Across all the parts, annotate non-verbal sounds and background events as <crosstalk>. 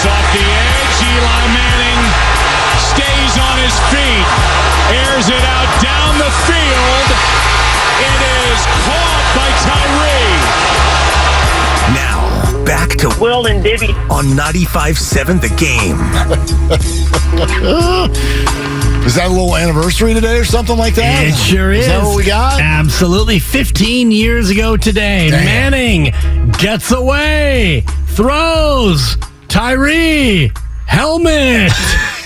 From Thomas off the edge. Eli Manning stays on his feet, airs it out down the field. It is caught by Tyree. Now, back to Will and Dibby. on 95.7 The Game. <laughs> Is that a little anniversary today or something like that? It sure is. Is that what we got? Absolutely. 15 years ago today, Damn. Manning gets away, throws, Tyree, helmet, <laughs>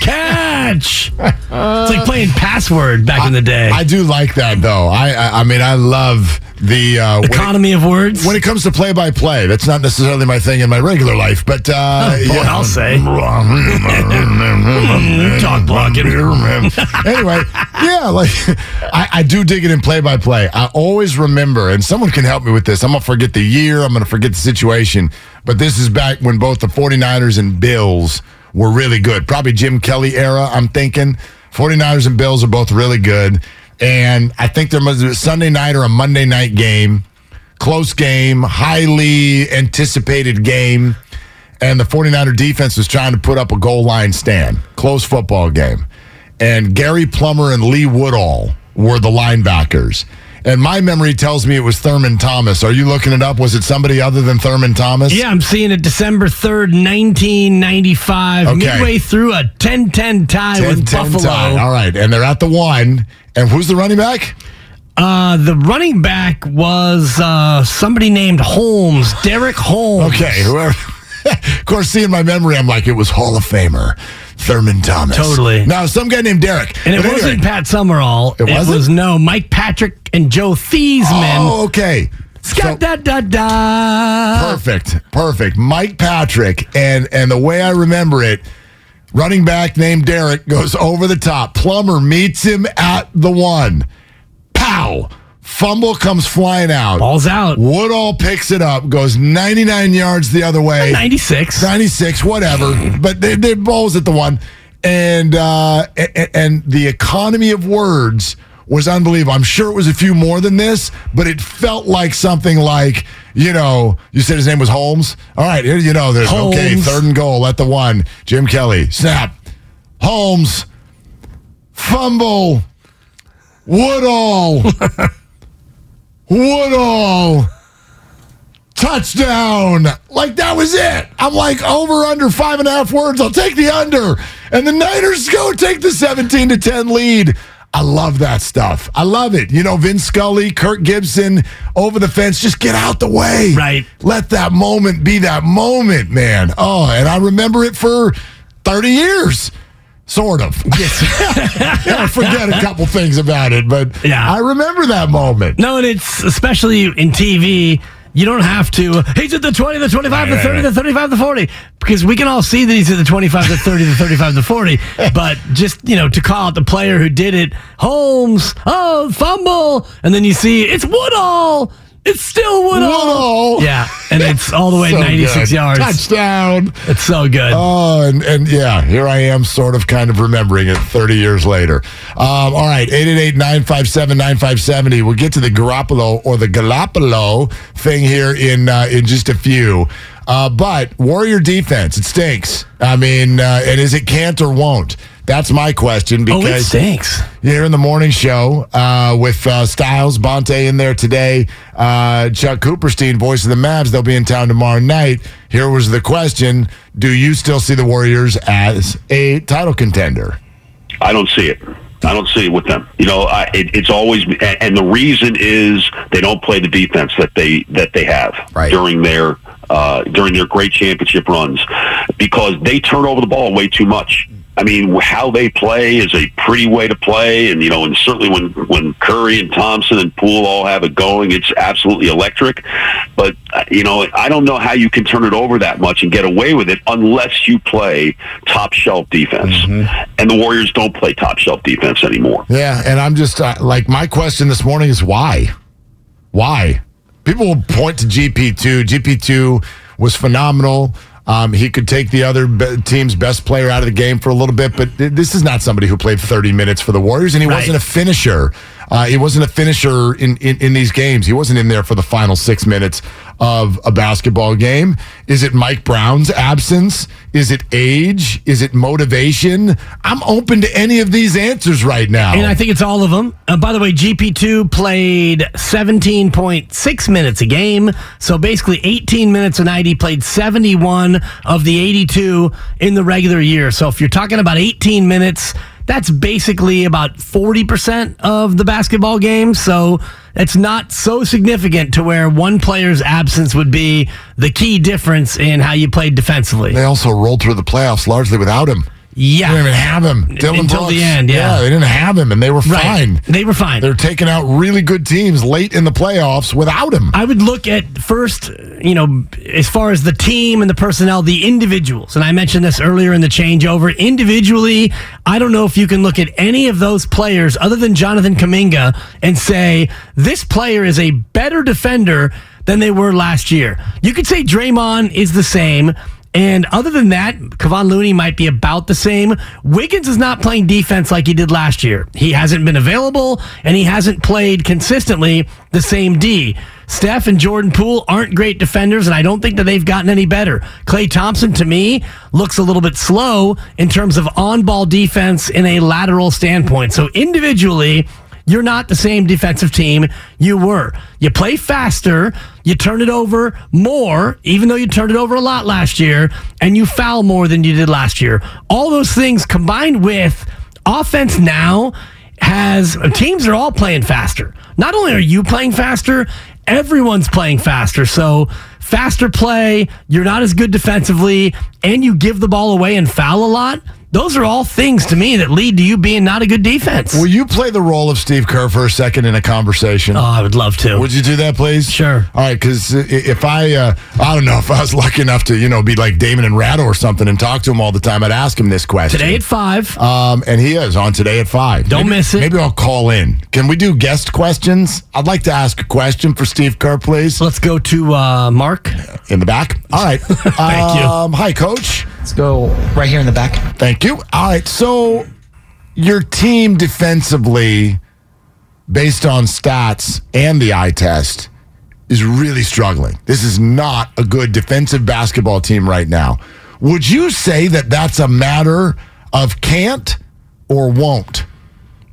catch. it's like playing password back in the day. I do like that though. I I, I mean I love the uh, when, it, Economy of words. when it comes to play by play. That's not necessarily my thing in my regular life, but uh, boy, I'll say. <laughs> Talk blocking. anyway, yeah, like I, I do dig it in play by play. I always remember, and someone can help me with this. I'm gonna forget the year. I'm gonna forget the situation. But this is back when both the 49ers and Bills were really good. Probably Jim Kelly era. I'm thinking 49ers and Bills are both really good. And I think there must be a Sunday night or a Monday night game, close game, highly anticipated game. And the 49er defense was trying to put up a goal line stand, close football game. And Gary Plummer and Lee Woodall were the linebackers. And my memory tells me it was Thurman Thomas. Are you looking it up? Was it somebody other than Thurman Thomas? Yeah, I'm seeing it December 3rd, 1995, Okay. midway through a 10-10 tie 10, with 10 Buffalo. tie. All right. And they're at the one. And who's the running back? Uh, the running back was uh, somebody named Holmes, Darick Holmes. Okay. Whoever. <laughs> of course, seeing my memory, I'm like, it was Hall of Famer Thurman Thomas. Totally. Now, some guy named Darick. And it But wasn't anyway. Pat Summerall. It wasn't? was no Mike Patrick and Joe Theismann. Oh, okay. So- Scott da da da. Perfect. Perfect. Mike Patrick. And and the way I remember it, running back named Darick goes <laughs> over the top. Plummer meets him at the one. Pow. Fumble comes flying out. Balls out. Woodall picks it up, goes 99 yards the other way. 96. 96, whatever. but they, they ball was at the one. And uh and, and the economy of words was unbelievable. I'm sure it was a few more than this, but it felt like something like, you know, you said his name was Holmes. All right, here you know, there's okay, third and goal at the one. Jim Kelly, snap. Holmes, fumble. Woodall. <laughs> Woodall touchdown. Like that was it. I'm like over under five and a half words. I'll take the under. And the Niners go take the 17 to 10 lead. I love that stuff. I love it. You know, Vince Scully, Kirk Gibson over the fence. Just get out the way. Right. Let that moment be that moment, man. Oh, and I remember it for 30 years. Sort of. <laughs> <laughs> yeah, I forget a couple things about it, but Yeah. I remember that moment. No, and it's especially in TV. You don't have to. He's at the 20, the 25, the 30, the 35, the 40. Because we can all see that he's at the 25, the 30, the 35, the 40. <laughs> But just, you know, to call out the player who did it, Holmes, oh, fumble. And then you see it's Woodall. It's still Woodall. Woodall. Yeah. And it's all the way So 96 good. yards. Touchdown. It's so good. Oh, and, and yeah, here I am sort of kind of remembering it 30 years later. Um, all right, 888-957-9570. We'll get to the Garoppolo or the Galapolo thing here in uh, in just a few. Uh, but Warrior defense, it stinks. I mean, uh, and is it can't or won't? That's my question Oh, it because stinks. here in the morning show uh, with uh, Styles, Bonte in there today, uh, Chuck Cooperstein, voice of the Mavs, they'll be in town tomorrow night. Here was the question Do you still see the Warriors as a title contender? I don't see it. I don't see it with them. You know, I, it, it's always, and the reason is they don't play the defense that they that they have Right. during their uh, during their great championship runs, because they turn over the ball way too much. I mean, how they play is a pretty way to play, and you know, and certainly when when Curry and Thompson and Poole all have it going, it's absolutely electric. But uh, you know, I don't know how you can turn it over that much and get away with it unless you play top shelf defense, and the Warriors don't play top shelf defense anymore. Yeah, and I'm just uh, like, my question this morning is why? Why? People will point to GP2. GP2 was phenomenal. Um, he could take the other be- team's best player out of the game for a little bit, but th- this is not somebody who played 30 minutes for the Warriors, and he Right. wasn't a finisher. Uh, he wasn't a finisher in, in, in these games. He wasn't in there for the final six minutes of a basketball game. Is it Mike Brown's absence? Is it age? Is it motivation? I'm open to any of these answers right now. And I think it's all of them. Uh, by the way, GP2 played 17.6 minutes a game. So basically 18 minutes a night. He played 71 of the 82 in the regular year. So if you're talking about 18 minutes, that's basically about 40% of the basketball game. So it's not so significant to where one player's absence would be the key difference in how you played defensively. They also rolled through the playoffs largely without him. Yeah. They didn't even have him. Dillon Until the Brooks. end, yeah. they didn't have him, and they were Right. fine. They were fine. They're taking out really good teams late in the playoffs without him. I would look at first, you know, as far as the team and the personnel, the individuals. And I mentioned this earlier in the changeover. Individually, I don't know if you can look at any of those players other than Jonathan Kuminga and say, this player is a better defender than they were last year. You could say Draymond is the same. And other than that, Kevon Looney might be about the same. Wiggins is not playing defense like he did last year. He hasn't been available and he hasn't played consistently the same D. Steph and Jordan Poole aren't great defenders, and I don't think that they've gotten any better. Klay Thompson, to me, looks a little bit slow in terms of on ball defense in a lateral standpoint. So individually, you're not the same defensive team you were. You play faster, you turn it over more, even though you turned it over a lot last year, and you foul more than you did last year. All those things combined with offense now has teams are all playing faster. Not only are you playing faster, everyone's playing faster. So faster play, you're not as good defensively, and you give the ball away and foul a lot. Those are all things to me that lead to you being not a good defense. Will you play the role of Steve Kerr for a second in a conversation? Oh, I would love to. Would you do that, please? Sure. All right, because if I, uh, I don't know, if I was <laughs> lucky enough to, you know, be like Damon and Ratto or something and talk to him all the time, I'd ask him this question. Today at five. Um, and he is on today at five. Don't Maybe- miss it. Maybe I'll call in. Can we do guest questions? I'd like to ask a question for Steve Kerr, please. Let's go to uh, Mark. In the back. All right. <laughs> Thank you. Um, hi, Coach. Let's go right here in the back. Thank you. All right. So your team defensively, based on stats and the eye test, is really struggling. This is not a good defensive basketball team right now. Would you say that that's a matter of can't or won't?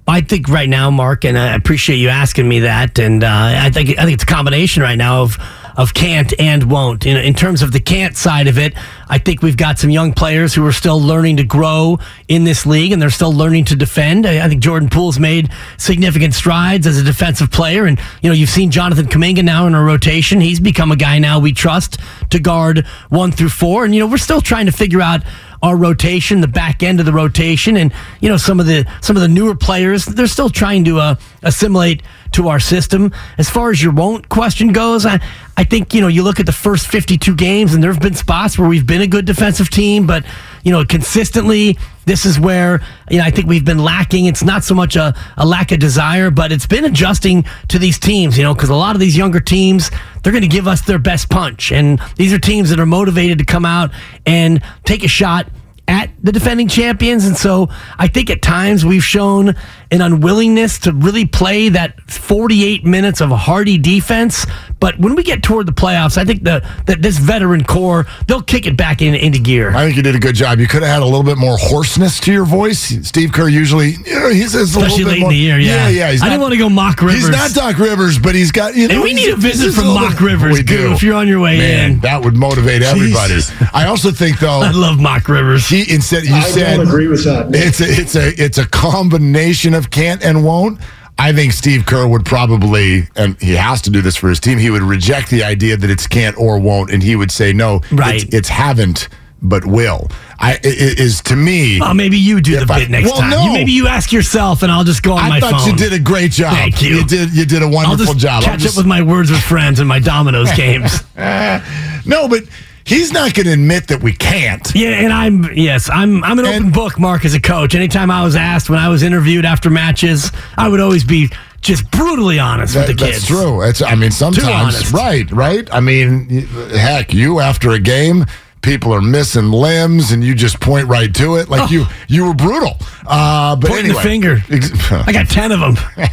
I think right now, Mark, and I appreciate you asking me that. And uh, I think I think it's a combination right now of of can't and won't. In, in terms of the can't side of it, I think we've got some young players who are still learning to grow in this league, and they're still learning to defend. I, I think Jordan Poole's made significant strides as a defensive player, and you know you've seen Jonathan Kuminga now in a rotation. He's become a guy now we trust to guard one through four, and you know we're still trying to figure out our rotation, the back end of the rotation, and you know some of the some of the newer players. They're still trying to uh, assimilate to our system. As far as your won't question goes, I I think you know you look at the first 52 games, and there have been spots where we've been a good defensive team, but you know consistently. This is where you know I think we've been lacking. It's not so much a, a lack of desire, but it's been adjusting to these teams. You know, because a lot of these younger teams they're going to give us their best punch, and these are teams that are motivated to come out and take a shot at the defending champions. And so I think at times we've shown an unwillingness to really play that 48 minutes of hardy defense. But when we get toward the playoffs, I think the that this veteran core they'll kick it back in, into gear. I think you did a good job. You could have had a little bit more hoarseness to your voice. Steve Kerr usually, you know, he's a Especially little bit late more, in the year, yeah. yeah, yeah. He's I didn't want to go mock Rivers. He's not Doc Rivers, but he's got you know. And we need a visit from little Mock bit- Rivers, We do. if you're on your way Man, in. That would motivate everybody. Jesus. I also think though. I love mock Rivers. He instead you I said don't agree with that. It's a it's a it's a combination of can't and won't. I think Steve Kerr would probably, and he has to do this for his team. He would reject the idea that it's can't or won't, and he would say no. Right. It's, it's haven't but will. I is to me. Well, maybe you do the I- bit next well, time. no. You, maybe you ask yourself, and I'll just go on I my thought you did a great job. Thank you. You did. You did a I'll wonderful just job. Catch just- up with my words with friends and my dominoes <laughs> games. no, but he's not going to admit that we can't. Yeah, and I'm yes, I'm I'm an open book, Mark, as a coach. Anytime I was asked when I was interviewed after matches, I would always be just brutally honest That- with the kids. That's true. It's, I mean, sometimes, right, right. I mean, heck, you after a game, people are missing limbs, and you just point right to it, like you you were brutal. Uh, but Pointing the anyway, finger. I got ten of them. <laughs>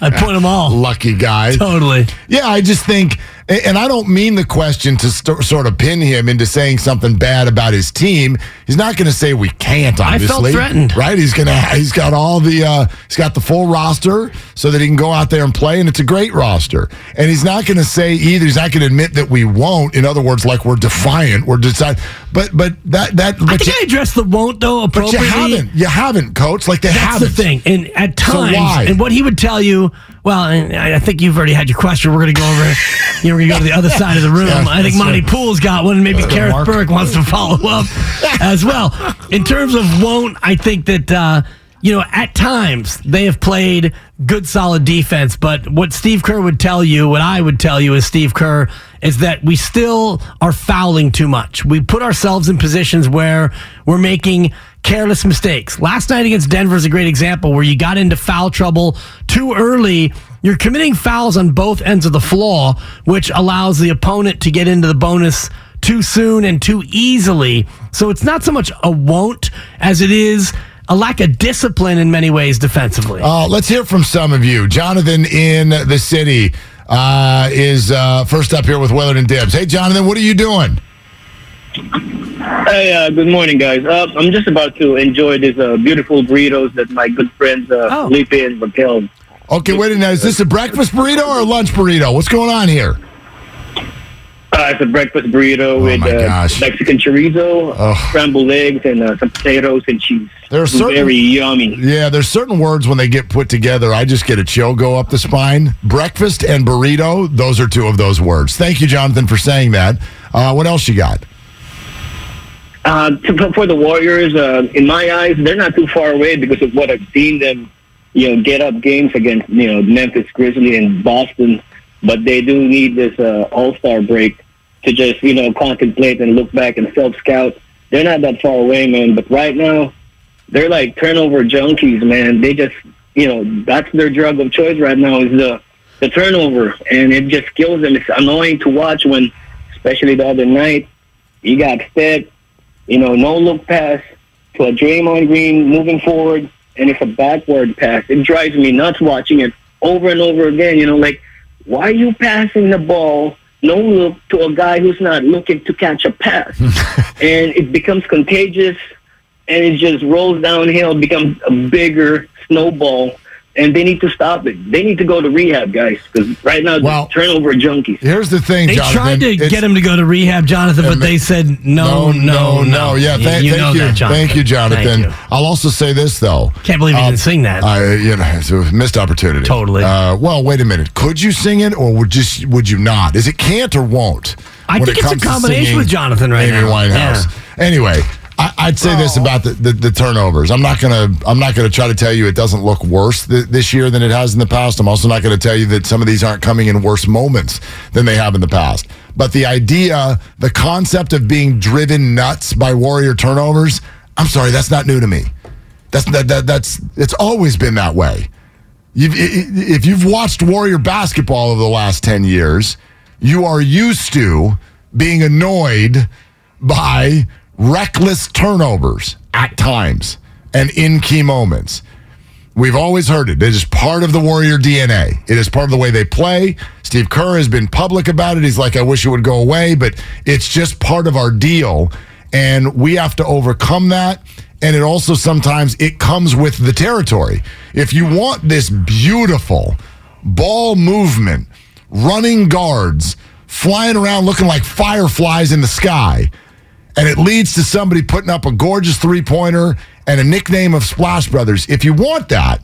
I point them all. lucky guy. Totally. Yeah, I just think, and I don't mean the question to st- sort of pin him into saying something bad about his team. He's not going to say we can't. I felt threatened. right? He's gonna. He's got all the. Uh, he's got the full roster so that he can go out there and play, and it's a great roster. And he's not going to say either. He's not going to admit that we won't. In other words, like we're defiant. We're decide. But but that that. I think I addressed the won't though but you appropriately. haven't. You haven't, coach. Like they That's haven't. the thing. And at So times, why? and what he would tell you, well, I think you've already had your question. We're going to go over, <laughs> you know, we're going to go to the other side of the room. Yeah, I think Monte right. Poole's got one, and maybe Kerith Burke wants to follow up <laughs> as well. In terms of won't, I think that, uh, you know, at times they have played good, solid defense. But what Steve Kerr would tell you, what I would tell you as Steve Kerr, is that we still are fouling too much. We put ourselves in positions where we're making careless mistakes. Last night against Denver is a great example where you got into foul trouble too early. You're committing fouls on both ends of the floor, which allows the opponent to get into the bonus too soon and too easily. So it's not so much a won't as it is a lack of discipline in many ways defensively. Uh, let's hear from some of you. Jonathan in the city uh, is uh, first up here with Willard and Dibs. Hey, Jonathan, what are you doing? Hey, uh, good morning, guys. Uh, I'm just about to enjoy these uh, beautiful burritos that my good friends uh, Oh. Felipe and Raquel. Okay, wait a minute. Is this a breakfast burrito or a lunch burrito? What's going on here? Uh, it's a breakfast burrito with Oh, my uh. Mexican chorizo, Oh. scrambled eggs, and uh, some potatoes and cheese. There are certain- Very yummy. Yeah, there's certain words when they get put together, I just get a chill go up the spine. Breakfast and burrito, those are two of those words. Thank you, Jonathan, for saying that. Uh, what else you got? Uh, to, for the Warriors, uh, in my eyes, they're not too far away because of what I've seen them, you know, get up games against, you know, Memphis Grizzlies and Boston. But they do need this uh, All Star break to just, you know, contemplate and look back and self scout. They're not that far away, man. But right now, they're like turnover junkies, man. They just, you know, that's their drug of choice right now is the the turnover, and it just kills them. It's annoying to watch when, especially the other night, you got fed you know, no look pass to a Draymond Green moving forward, and it's a backward pass. It drives me nuts watching it over and over again. You know, like, why are you passing the ball, no look, to a guy who's not looking to catch a pass? <laughs> and it becomes contagious, and it just rolls downhill, becomes a bigger snowball. And they need to stop it. They need to go to rehab, guys, because right now Well- they're turnover junkies. Here's the thing, they Jonathan. tried to get him to go to rehab, Jonathan, but they they- said no, no, no. Yeah, You- thank you, you. know Thank you. that, Jonathan. Thank you, Jonathan. Thank you. I'll also say this though. Can't believe you Um, didn't sing that. I, you know, it's a missed opportunity. Totally. Uh, well, wait a minute. Could you sing it, or would just would you not? Is it can't or won't? I think it it's a combination with Jonathan right Amy now. Winehouse. Anyway, I, I'd say this oh. about the, the, the turnovers. I'm not gonna I'm not gonna try to tell you it doesn't look worse th- this year than it has in the past. I'm also not going to tell you that some of these aren't coming in worse moments than they have in the past. But the idea, the concept of being driven nuts by Warrior turnovers, I'm sorry, that's not new to me. That's that, that that's it's always been that way. You've, if you've watched Warrior basketball over the last 10 years, you are used to being annoyed by reckless turnovers at times and in key moments. We've always heard it. It is part of the Warrior DNA. It is part of the way they play. Steve Kerr has been public about it. He's like, I wish it would go away, but it's just part of our deal. And we have to overcome that. And it also sometimes it comes with the territory. If you want this beautiful ball movement, running guards, flying around looking like fireflies in the sky, and it leads to somebody putting up a gorgeous three pointer and a nickname of Splash Brothers. If you want that,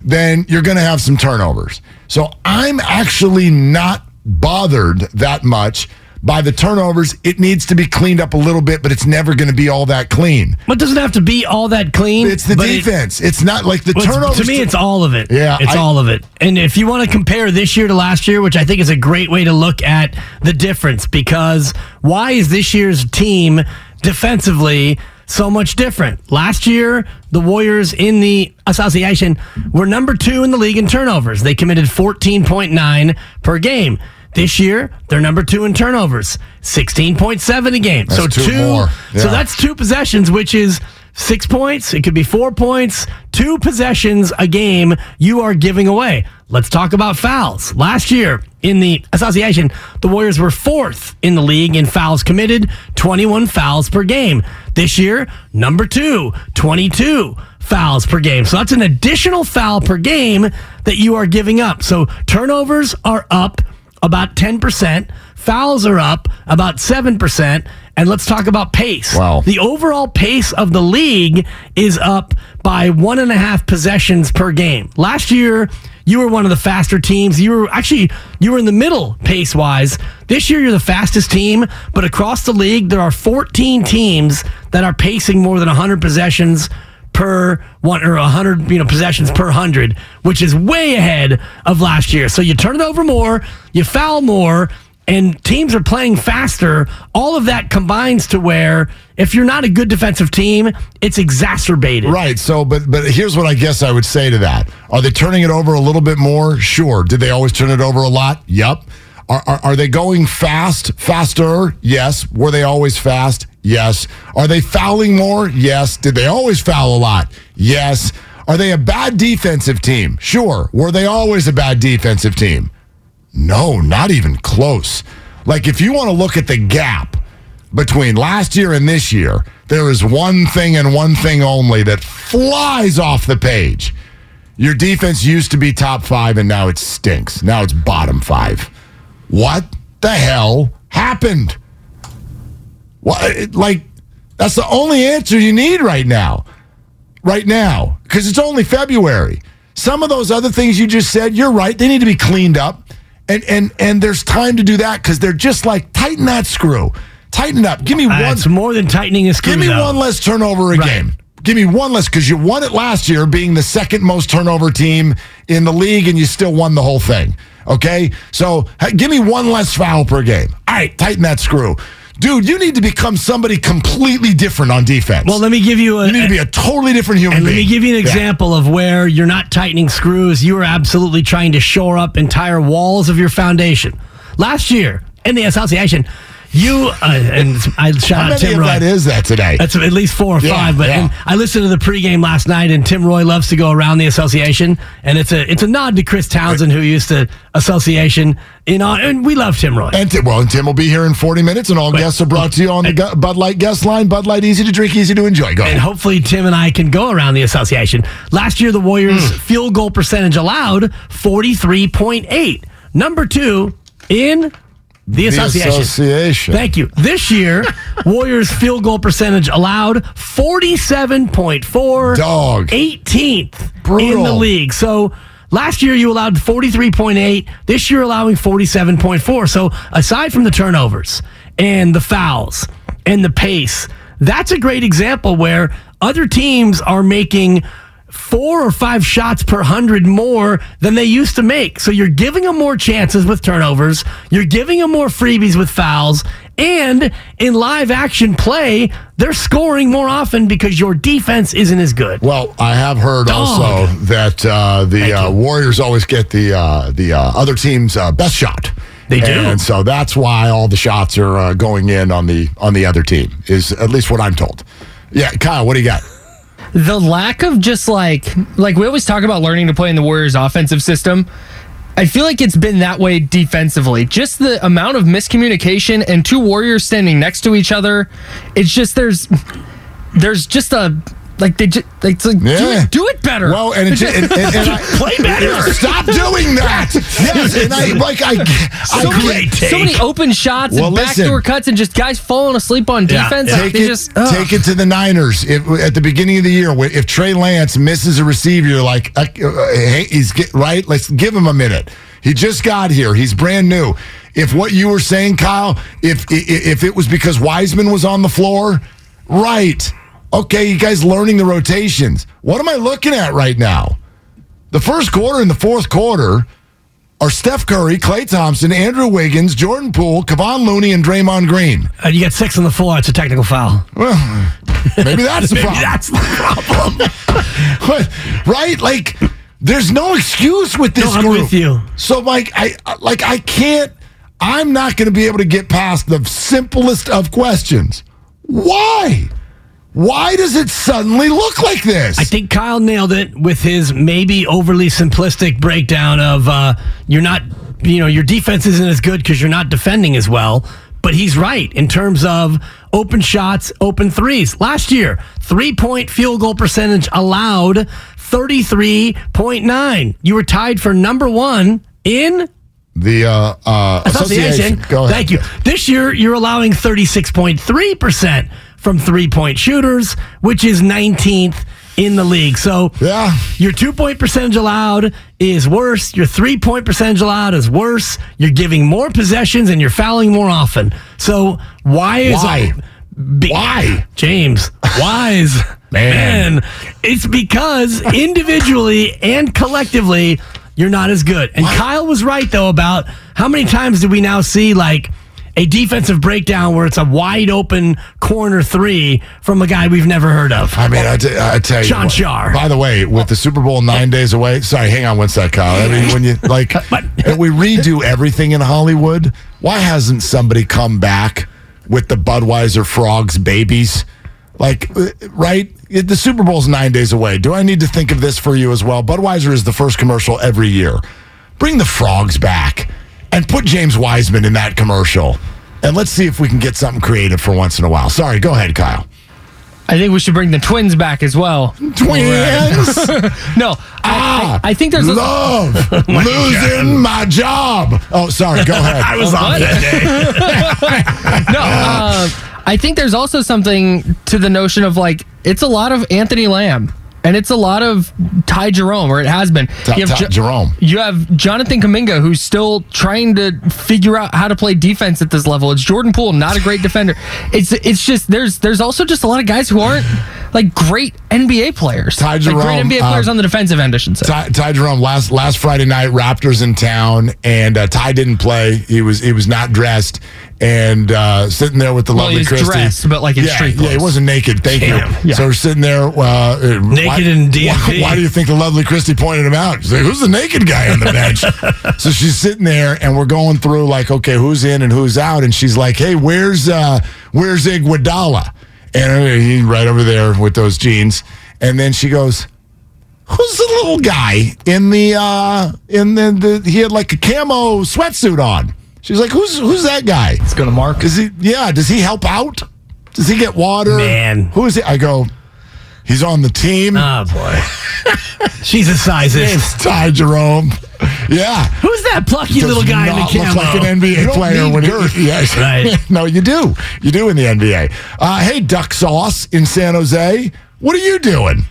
then you're going to have some turnovers. So I'm actually not bothered that much by the turnovers. It needs to be cleaned up a little bit, but it's never going to be all that clean. But doesn't have to be all that clean. It's the but it- defense. it's not like the Well, turnovers. to me, it's all of it. Yeah, it's I- all of it. And if you want to compare this year to last year, which I think is a great way to look at the difference, because why is this year's team defensively so much different? Last year, the Warriors in the association were number two in the league in turnovers. They committed 14.9 per game. This year, they're number two in turnovers, 16.7 a game. so That's two more. So that's two possessions, which is six points. It could be four points. Two possessions a game you are giving away. Let's talk about fouls. Last year in the association, the Warriors were fourth in the league in fouls committed, 21 fouls per game. This year, number two, 22 fouls per game. So that's an additional foul per game that you are giving up. So turnovers are up about 10%. Fouls are up about 7%. And let's talk about pace. Wow. The overall pace of the league is up by one and a half possessions per game. Last year, you were one of the faster teams. You were actually you were in the middle pace wise. This year, you're the fastest team, but across the league, there are 14 teams that are pacing more than 100 possessions per one or 100 you know possessions per 100 which is way ahead of last year so you turn it over more you foul more and teams are playing faster all of that combines to where if you're not a good defensive team it's exacerbated Right. So, but but here's what I guess I would say to that: Are they turning it over a little bit more? Sure. Did they always turn it over a lot? Yep. Are, are, are they going fast, faster? Yes. Were they always fast? Yes. Are they fouling more? Yes. Did they always foul a lot? Yes. Are they a bad defensive team? Sure. Were they always a bad defensive team? No, not even close. Like if you want to look at the gap between last year and this year, there is one thing and one thing only that flies off the page. Your defense used to be top five and now it stinks. Now it's bottom five. What the hell happened? What, like, that's the only answer you need right now. Right now, because it's only February. Some of those other things you just said, you're right. They need to be cleaned up. And and and there's time to do that because they're just like tighten that screw, tighten it up. Give me Uh, one. it's more than tightening a screw Give me though. one less turnover a Right. game. Give me one less because you won it last year, being the second most turnover team in the league, and you still won the whole thing. Okay, so ha- give me one less foul per game. All right, tighten that screw, dude. You need to become somebody completely different on defense. well let me give you a you need to be a totally different human And let me give you an Yeah. example of where you're not tightening screws. You are absolutely trying to shore up entire walls of your foundation. Last year in the association, you uh, and I shout How out Tim of Roy. that is that today? That's at least four or Yeah, five. But yeah. and I listened to the pregame last night, and Tim Roye loves to go around the association, and it's a it's a nod to Chris Townsend, who used to association in on, and we love Tim Roye. And Tim, well, and Tim will be here in 40 minutes, and all guests are brought to you on the Gu- Bud Light guest line. Bud Light, easy to drink, easy to enjoy. Go and ahead. hopefully Tim and I can go around the association. Last year, the Warriors' Hmm. field goal percentage allowed 43.8. Number two in the association. association. Thank you. This year, <laughs> Warriors' field goal percentage allowed 47.4. Dog. 18th in the league. So last year you allowed 43.8. This year allowing 47.4. So aside from the turnovers and the fouls and the pace, that's a great example where other teams are making four or five shots per hundred more than they used to make. So you're giving them more chances with turnovers. You're giving them more freebies with fouls. And in live action play, they're scoring more often because your defense isn't as good. Well, I have heard Dog. also that uh, the uh. Warriors always get the uh, the uh, other team's uh, best shot. They do. and so that's why all the shots are uh, going in on the on the other team. Is at least what I'm told. Yeah, Kyle, what do you got? The lack of just like like we always talk about learning to play in the Warriors offensive system. I feel like it's been that way defensively. Just the amount of miscommunication and two Warriors standing next to each other. It's just there's there's just a like they just like, it's like do, it, do it better. Well, and, it, and, and, and <laughs> I, Play better. Stop doing <laughs> that. yes, and I like I. I so, agree. many, so many open shots Well, and listen. backdoor cuts and just guys falling asleep on Yeah, defense. yeah. Take they it, just take it to the Niners. If, at the beginning of the year, if Trey Lance misses a receiver, you're like, uh, hey, he's get, right. Let's give him a minute. He just got here. He's brand new. If what you were saying, Kyle, if i- i- if it was because Wiseman was on the floor, right? Okay, you guys learning the rotations. What am I looking at right now? The first quarter and the fourth quarter are Steph Curry, Klay Thompson, Andrew Wiggins, Jordan Poole, Kevon Looney, and Draymond Green. Uh, you got six on the floor. It's a technical foul. Well, maybe that's the <laughs> Maybe problem. that's the problem. <laughs> Right? Like, there's no excuse with this No, I'm group. with you. So, Mike, I like I can't. I'm not going to be able to get past the simplest of questions. Why? Why does it suddenly look like this? I think Kyle nailed it with his maybe overly simplistic breakdown of uh, you're not, you know, your defense isn't as good because you're not defending as well. But he's right in terms of open shots, open threes. Last year, three point field goal percentage allowed 33.9. You were tied for number one in the uh, uh, association. Go ahead. Thank you. This year, you're allowing 36.3% from three point shooters, which is 19th in the league. So, Yeah. your two point percentage allowed is worse. Your three point percentage allowed is worse. You're giving more possessions and you're fouling more often. So, why is Why? Be- Why? James, wise <laughs> Man. man. It's because individually and collectively, you're not as good. And Kyle was right though about how many times do we now see like a defensive breakdown where it's a wide open corner three from a guy we've never heard of. I mean, I, t- I tell you, Sean what. Shar. By the way, with the Super Bowl nine days away, sorry, hang on one sec, Kyle. I mean, when you <laughs> like, and <laughs> we redo everything in Hollywood. Why hasn't somebody come back with the Budweiser frogs babies? Like, uh, right? The Super Bowl's nine days away. Do I need to think of this for you as well? Budweiser is the first commercial every year. Bring the frogs back and put James Wiseman in that commercial. And let's see if we can get something creative for once in a while. Sorry, go ahead, Kyle. I think we should bring the twins back as well. Twins. <laughs> No, I, Ah, I, I think there's a- love <laughs> losing my job. Oh, sorry. Go ahead. <laughs> I was on What? that day. no. Uh, I think there's also something to the notion of like it's a lot of Anthony Lamb and it's a lot of Ty Jerome, or it has been. Ty- You have Ty Jerome. You have Jonathan Kuminga, who's still trying to figure out how to play defense at this level. It's Jordan Poole, not a great defender. It's it's just there's there's also just a lot of guys who aren't like great NBA players. Ty like Jerome, great NBA players um, on the defensive end, I should say. Ty, Ty Jerome last last Friday night, Raptors in town, and uh, Ty didn't play. He was he was not dressed, and uh, sitting there with the Well, lovely he was Christy. dressed, but, like, in yeah, street yeah, he wasn't naked. Thank Damn. you. Yeah. So we're sitting there uh, Naked why, in DMV. Why, why do you think the lovely Christy pointed him out? She's like, "Who's the naked guy on the <laughs> bench?" so she's sitting there, and we're going through like, okay, who's in and who's out, and she's like, "Hey, where's uh, where's Iguodala?" And uh, he's right over there with those jeans, and then she goes who's the little guy in the uh in the, the he had like a camo sweatsuit on she's like who's who's that guy Let's go to Mark. is he yeah does he help out does he get water Man. who is he i go he's on the team Oh boy. <laughs> She's a size. Name's Ty Jerome. Yeah. Who's that plucky Does little guy in the camo? look like an NBA You player when girth. he, <laughs> yes. Right. <laughs> no, you do. You do in the NBA. Uh, hey, Duck Sauce in San Jose. What are you doing?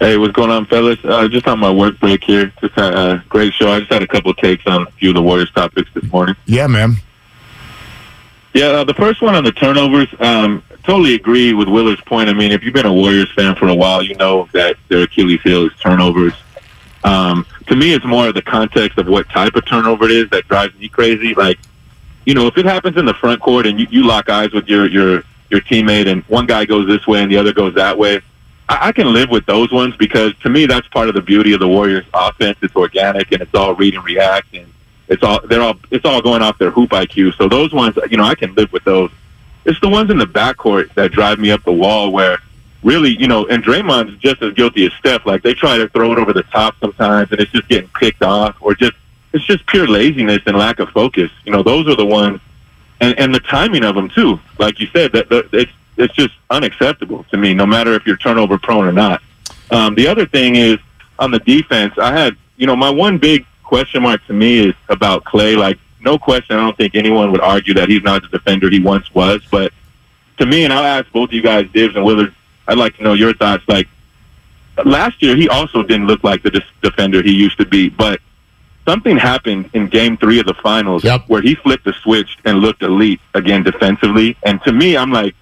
Hey, what's going on, fellas? Uh, just on my work break here. Just had a great show. I just had a couple of takes on a few of the Warriors topics this morning. Yeah, man. Yeah, uh, the first one on the turnovers. Um, totally agree with Willard's point. I mean, if you've been a Warriors fan for a while, you know that their Achilles heel is turnovers. Um, to me, it's more of the context of what type of turnover it is that drives me crazy. Like, you know, if it happens in the front court and you, you lock eyes with your your your teammate, and one guy goes this way and the other goes that way, I, I can live with those ones because to me, that's part of the beauty of the Warriors' offense. It's organic and it's all read and react, and it's all they're all it's all going off their hoop IQ. So those ones, you know, I can live with those. It's the ones in the backcourt that drive me up the wall where really, you know, and Draymond's just as guilty as Steph. Like they try to throw it over the top sometimes, and it's just getting picked off, or just it's just pure laziness and lack of focus. You know, those are the ones, and and the timing of them too. Like you said, that, that it's it's just unacceptable to me, no matter if you're turnover prone or not. Um, the other thing is on the defense. I had, you know, my one big question mark to me is about Clay. Like, no question, I don't think anyone would argue that he's not the defender he once was. But to me, and I'll ask both of you guys, Dibs and Willard, I'd like to know your thoughts. Like, last year, he also didn't look like the defender he used to be. But something happened in game three of the finals yep. where he flipped the switch and looked elite again defensively. And to me, I'm like,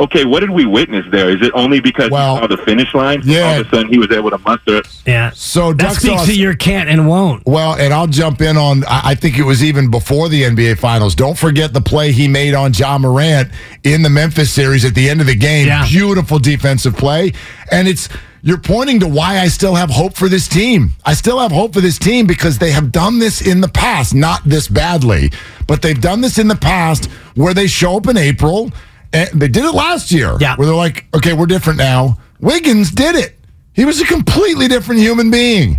okay, what did we witness there? Is it only because well, he saw the finish line? Yeah. All of a sudden, he was able to muster. Yeah. So that speaks to your can't and won't. Well, and I'll jump in on. I think it was even before the NBA Finals. Don't forget the play he made on John Morant in the Memphis series at the end of the game. Yeah. Beautiful defensive play, and it's. You're pointing to why I still have hope for this team. I still have hope for this team because they have done this in the past, not this badly, but they've done this in the past where they show up in April and they did it last year. Yeah. Where they're like, okay, we're different now. Wiggins did it. He was a completely different human being.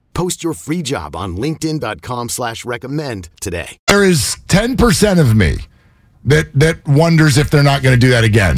Post your free job on LinkedIn.com slash recommend today. There is 10% of me that that wonders if they're not going to do that again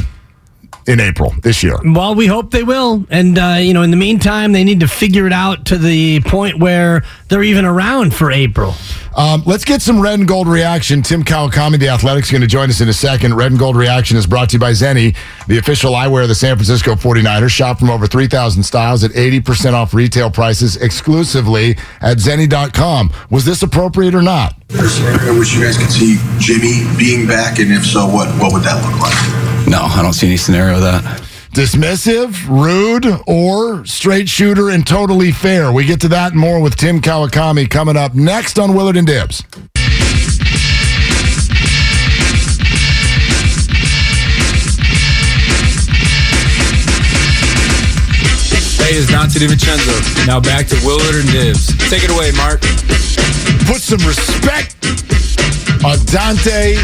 in April this year. Well, we hope they will. And, uh, you know, in the meantime, they need to figure it out to the point where they're even around for April. Um, let's get some red and gold reaction. Tim Kawakami, the Athletic's is going to join us in a second. Red and gold reaction is brought to you by Zenni, the official eyewear of the San Francisco 49ers. Shop from over 3,000 styles at 80% off retail prices exclusively at Zenni.com. Was this appropriate or not? I wish you guys could see Jimmy being back, and if so, what, what would that look like? No, I don't see any scenario of that. Dismissive, rude, or straight shooter and totally fair. We get to that and more with Tim Kawakami coming up next on Willard and Dibs. Hey, it's Donte DiVincenzo. Now back to Willard and Dibs. Take it away, Mark. Put some respect on Donte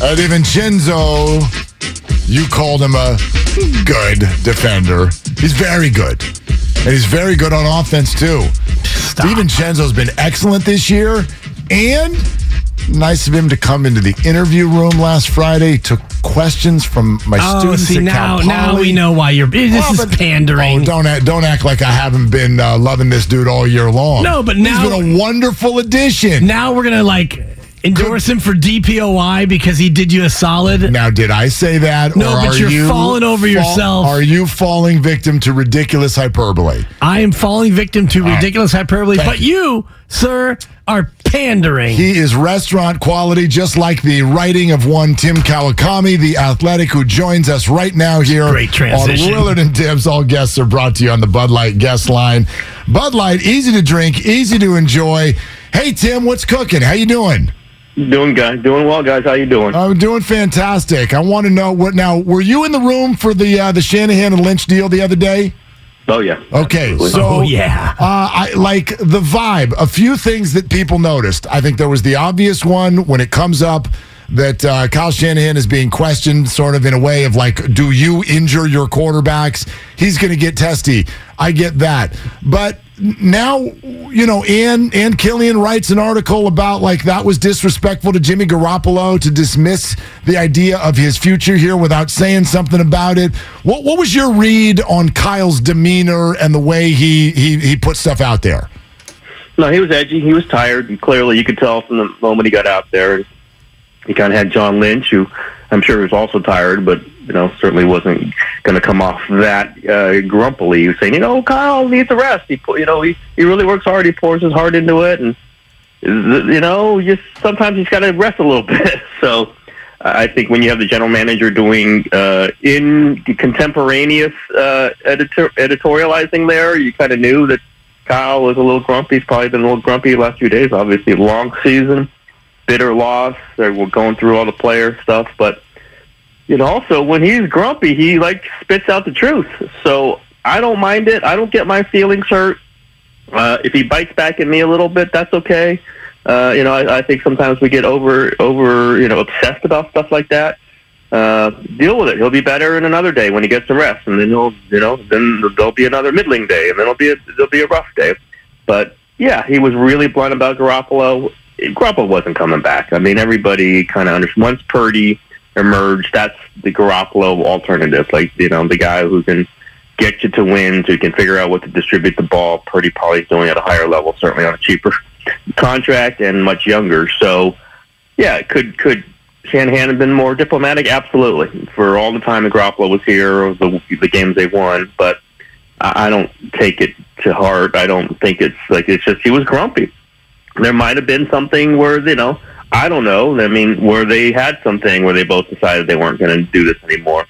uh, DiVincenzo. You called him a good defender. He's very good. And he's very good on offense, too. Stop. DiVincenzo's been excellent this year. And nice of him to come into the interview room last Friday. He took questions from my Oh, students. see, at now, Cal now we know why you're. This Oh, is but- pandering. Oh, don't act, don't act like I haven't been uh, loving this dude all year long. No, but now- he's been a wonderful addition. now we're gonna like Endorse him for DPOY because he did you a solid. Now, did I say that? No, but you're you falling over fall- yourself. Are you falling victim to ridiculous hyperbole? I am falling victim to ridiculous hyperbole, Thank but you, sir, are pandering. He is restaurant quality, just like the writing of one Tim Kawakami, the athletic who joins us right now here Great transition. on Willard and Dibs. All guests are brought to you on the Bud Light guest line. Bud Light, easy to drink, easy to enjoy. Hey Tim, what's cooking? How you doing? Doing guys, doing well, guys. How you doing? I'm doing fantastic. I want to know what now. Were you in the room for the uh, the Shanahan and Lynch deal the other day? Oh yeah. Okay, Absolutely. so Oh, yeah. uh, I like the vibe. A few things that people noticed. I think there was the obvious one when it comes up that uh, Kyle Shanahan is being questioned, sort of in a way of like, do you injure your quarterbacks? He's going to get testy. I get that, but now you know, Ann Ann Killion writes an article about like that was disrespectful to Jimmy Garoppolo to dismiss the idea of his future here without saying something about it. What what was your read on Kyle's demeanor and the way he he he put stuff out there? No, he was edgy. He was tired. And clearly, you could tell from the moment he got out there. He kind of had John Lynch, who I'm sure was also tired, but you know certainly wasn't going to come off that uh, grumpily. He was saying, you know, Kyle needs a rest. He, you know, he he really works hard. He pours his heart into it, and you know, just sometimes he's got to rest a little <laughs> bit. So. I think when you have the general manager doing uh, in contemporaneous uh, editor- editorializing there, you kind of knew that Kyle was a little grumpy. He's probably been a little grumpy the last few days. Obviously, long season, bitter loss. They were going through all the player stuff, but you know, also when he's grumpy, he like spits out the truth. So I don't mind it. I don't get my feelings hurt. Uh, if he bites back at me a little bit, that's okay. Uh, you know, I, I think sometimes we get over over you know obsessed about stuff like that. Uh, deal with it. He'll be better in another day when he gets some rest, and then he'll you know then there'll be another middling day, and then it'll be a, there'll be a rough day. But yeah, he was really blunt about Garoppolo. Garoppolo wasn't coming back. I mean, everybody kind of understands. Once Purdy emerged, that's the Garoppolo alternative. Like you know, the guy who can get you to wins, who can figure out what to distribute the ball. Purdy probably doing at a higher level, certainly on a cheaper contract and much younger. So, yeah, could could Shanahan have been more diplomatic? Absolutely. For all the time that Garoppolo was here, the the games they won, but I don't take it to heart. I don't think it's like it's just he was grumpy. There might have been something where you know I don't know. I mean, where they had something where they both decided they weren't going to do this anymore.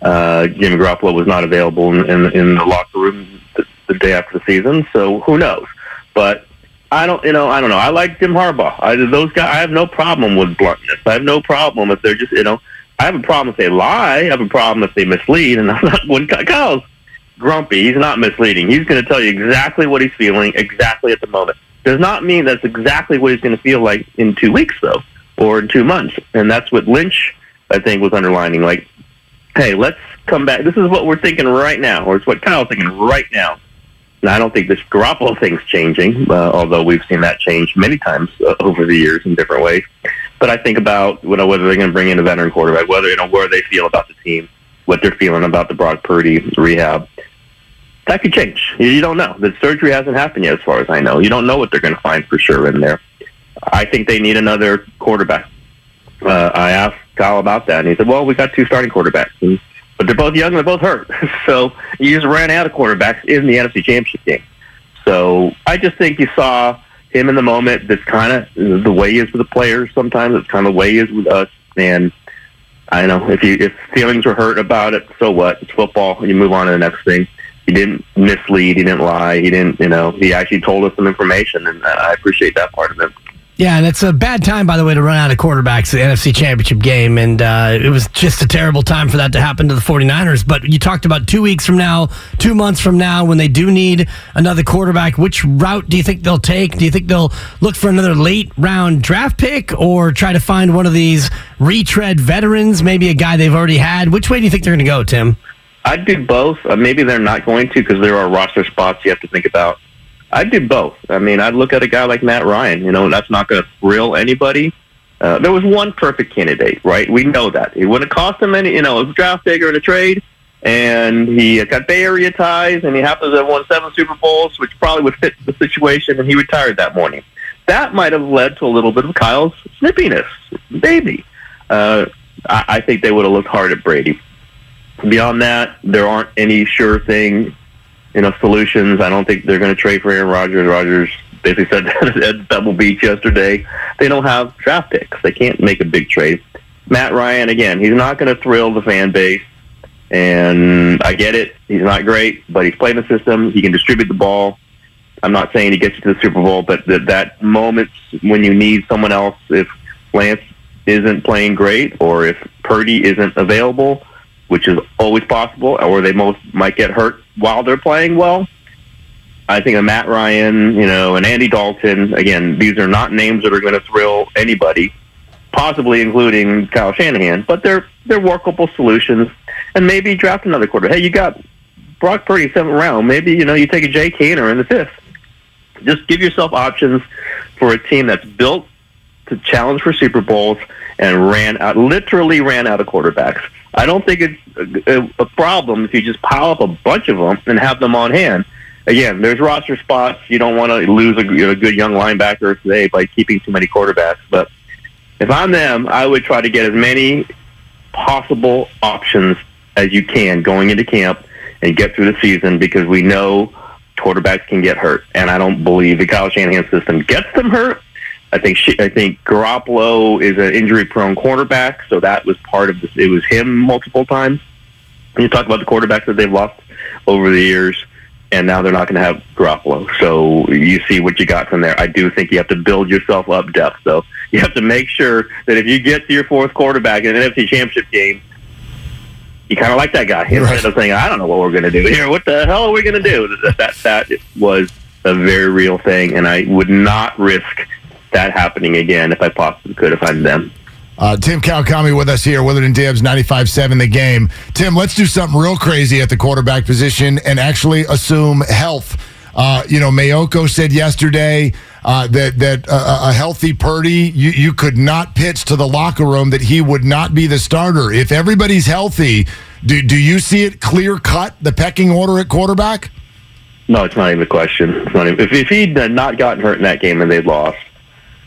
Uh, Jimmy Garoppolo was not available in, in, in the locker room the, the day after the season, so who knows? But I don't, you know, I don't know. I like Jim Harbaugh. I, those guys, I have no problem with bluntness. I have no problem if they're just, you know, I have a problem if they lie. I have a problem if they mislead. And <laughs> I'm not when Kyle's grumpy, he's not misleading. He's going to tell you exactly what he's feeling exactly at the moment. Does not mean that's exactly what he's going to feel like in two weeks though, or in two months. And that's what Lynch, I think, was underlining. Like, hey, let's come back. This is what we're thinking right now, or it's what Kyle's thinking right now. And I don't think this Garoppolo thing's changing, uh, although we've seen that change many times uh, over the years in different ways. But I think about you know, whether they're going to bring in a veteran quarterback, whether you know where they feel about the team, what they're feeling about the Brock Purdy rehab. That could change. You don't know. The surgery hasn't happened yet, as far as I know. You don't know what they're going to find for sure in there. I think they need another quarterback. Uh, I asked Kyle about that, and he said, "Well, we got two starting quarterbacks, and, but they're both young and they're both hurt. <laughs> so you just ran out of quarterbacks in the NFC Championship game. So I just think you saw him in the moment. That's kind of the way he is with the players. Sometimes it's kind of the way he is with us. And I know if you if feelings were hurt about it, so what? It's football. You move on to the next thing. He didn't mislead. He didn't lie. He didn't. You know, he actually told us some information, and I appreciate that part of him. Yeah, and it's a bad time, by the way, to run out of quarterbacks the NFC Championship game. And uh, it was just a terrible time for that to happen to the 49ers. But you talked about two weeks from now, two months from now, when they do need another quarterback. Which route do you think they'll take? Do you think they'll look for another late round draft pick or try to find one of these retread veterans, maybe a guy they've already had? Which way do you think they're going to go, Tim? I'd do both. Uh, maybe they're not going to because there are roster spots you have to think about. I'd do both. I mean, I'd look at a guy like Matt Ryan. You know, that's not going to thrill anybody. Uh, there was one perfect candidate, right? We know that it wouldn't cost him any, you know, a draft pick or a trade, and he got Bay Area ties, and he happens to have won seven Super Bowls, which probably would fit the situation, and he retired that morning. that might have led to a little bit of Kyle's snippiness, maybe. Uh, I, I think they would have looked hard at Brady. Beyond that, there aren't any sure thing, you know, solutions. I don't think they're going to trade for Aaron Rodgers. Rodgers basically said <laughs> that at Pebble Beach yesterday. They don't have draft picks. They can't make a big trade. Matt Ryan, again, he's not going to thrill the fan base. And I get it. He's not great, but he's playing the system. He can distribute the ball. I'm not saying he gets you to the Super Bowl, but that that moment when you need someone else, if Lance isn't playing great or if Purdy isn't available, which is always possible, or they most might get hurt while they're playing well. I think a Matt Ryan, you know, and Andy Dalton. Again, these are not names that are going to thrill anybody, possibly including Kyle Shanahan. But they're they're workable solutions, and maybe draft another quarter. Hey, you got Brock Purdy seventh round. Maybe you know you take a Jake Haener in the fifth. Just give yourself options for a team that's built to challenge for Super Bowls and ran out, literally ran out of quarterbacks. I don't think it's a, a problem if you just pile up a bunch of them and have them on hand. Again, there's roster spots. You don't want to lose a, a good young linebacker today by keeping too many quarterbacks. But if I'm them, I would try to get as many possible options as you can going into camp and get through the season because we know quarterbacks can get hurt, and I don't believe the Kyle Shanahan system gets them hurt. I think she, I think Garoppolo is an injury-prone quarterback, so that was part of this. It was him multiple times. When you talk about the quarterbacks that they've lost over the years, and now they're not going to have Garoppolo. So you see what you got from there. I do think you have to build yourself up depth, though. You have to make sure that if you get to your fourth quarterback in an NFC Championship game, you kind of like that guy instead right. of saying, "I don't know what we're going to do here. What the hell are we going to do?" That that was a very real thing, and I would not risk that happening again if I possibly could if I'm them. Uh, Tim Kawakami with us here, Willard and Dibs, 95.7 the game. Tim, let's do something real crazy at the quarterback position and actually assume health. Uh, you know, Maiocco said yesterday uh, that that uh, a healthy Purdy, you, you could not pitch to the locker room that he would not be the starter. If everybody's healthy, do, do you see it clear cut, the pecking order at quarterback? No, it's not even a question. It's not even, if, if he'd not gotten hurt in that game and they'd lost,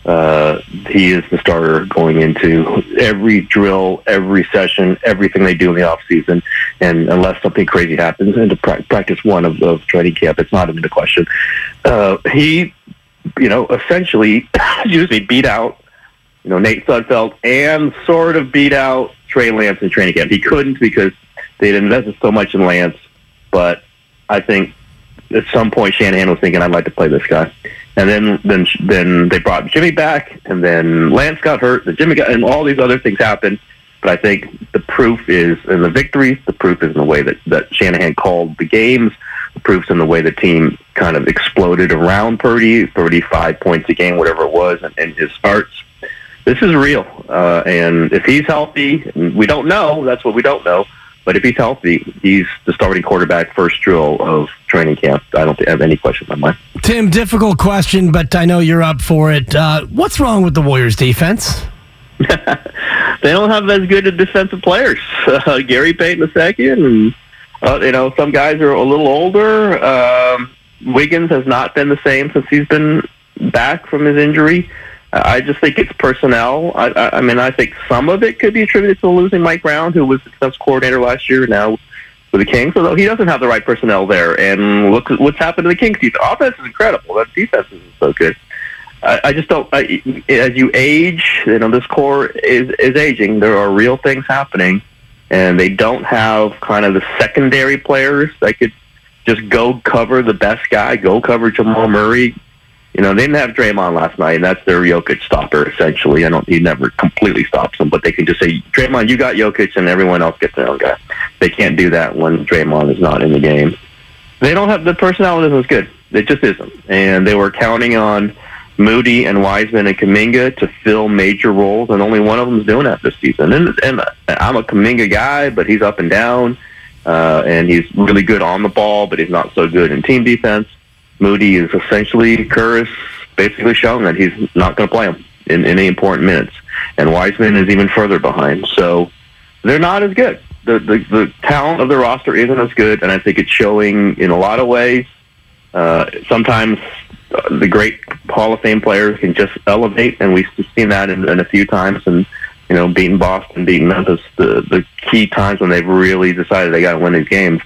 uh, he is the starter going into every drill, every session, everything they do in the off season. And unless something crazy happens into pra- practice one of, of training camp, it's not even a question. Uh, he, you know, essentially, <coughs> excuse me, beat out, you know, Nate Sudfeld and sort of beat out Trey Lance in training camp. He couldn't because they'd invested so much in Lance, but I think at some point Shanahan was thinking, I'd like to play this guy. And then then then they brought Jimmy back, and then Lance got hurt, and Jimmy got, and all these other things happened. But I think the proof is in the victories. The proof is in the way that that Shanahan called the games. The proof's in the way the team kind of exploded around Purdy, thirty-five points a game, whatever it was, and, and his starts. This is real, uh, and if he's healthy, we don't know. That's what we don't know. But if he's healthy, he's the starting quarterback first drill of training camp. I don't have any questions on mine. Tim, difficult question, but I know you're up for it. Uh, what's wrong with the Warriors defense? <laughs> they don't have as good a defensive players. <laughs> Uh, Gary Payton II, and uh, you know some guys are a little older. Um, Wiggins has not been the same since he's been back from his injury. I just think it's personnel. I, I, I mean, I think some of it could be attributed to losing Mike Brown, who was the defense coordinator last year, now with the Kings. Although he doesn't have the right personnel there, and look what's happened to the Kings defense. Offense is incredible. That defense isn't so good. I, I just don't. I, as you age, you know, this core is is aging. There are real things happening, and they don't have kind of the secondary players that could just go cover the best guy, go cover Jamal Murray, you know, they didn't have Draymond last night, and that's their Jokic stopper essentially. I don't, he never completely stops them, but they can just say, Draymond, you got Jokic, and everyone else gets their own guy. They can't do that when Draymond is not in the game. They don't have the personality isn't as good. It just isn't, and they were counting on Moody and Wiseman and Kuminga to fill major roles, and only one of them is doing that this season. And, and I'm a Kuminga guy, but he's up and down, uh, and he's really good on the ball, but he's not so good in team defense. Moody is essentially Kerr basically shown that he's not going to play him in, in any important minutes, and Wiseman is even further behind. So they're not as good. The, the the talent of the roster isn't as good, and I think it's showing in a lot of ways. Uh, sometimes the great Hall of Fame players can just elevate, and we've seen that in, in a few times. And you know, beating Boston, beating Memphis, the the key times when they've really decided they got to win these games.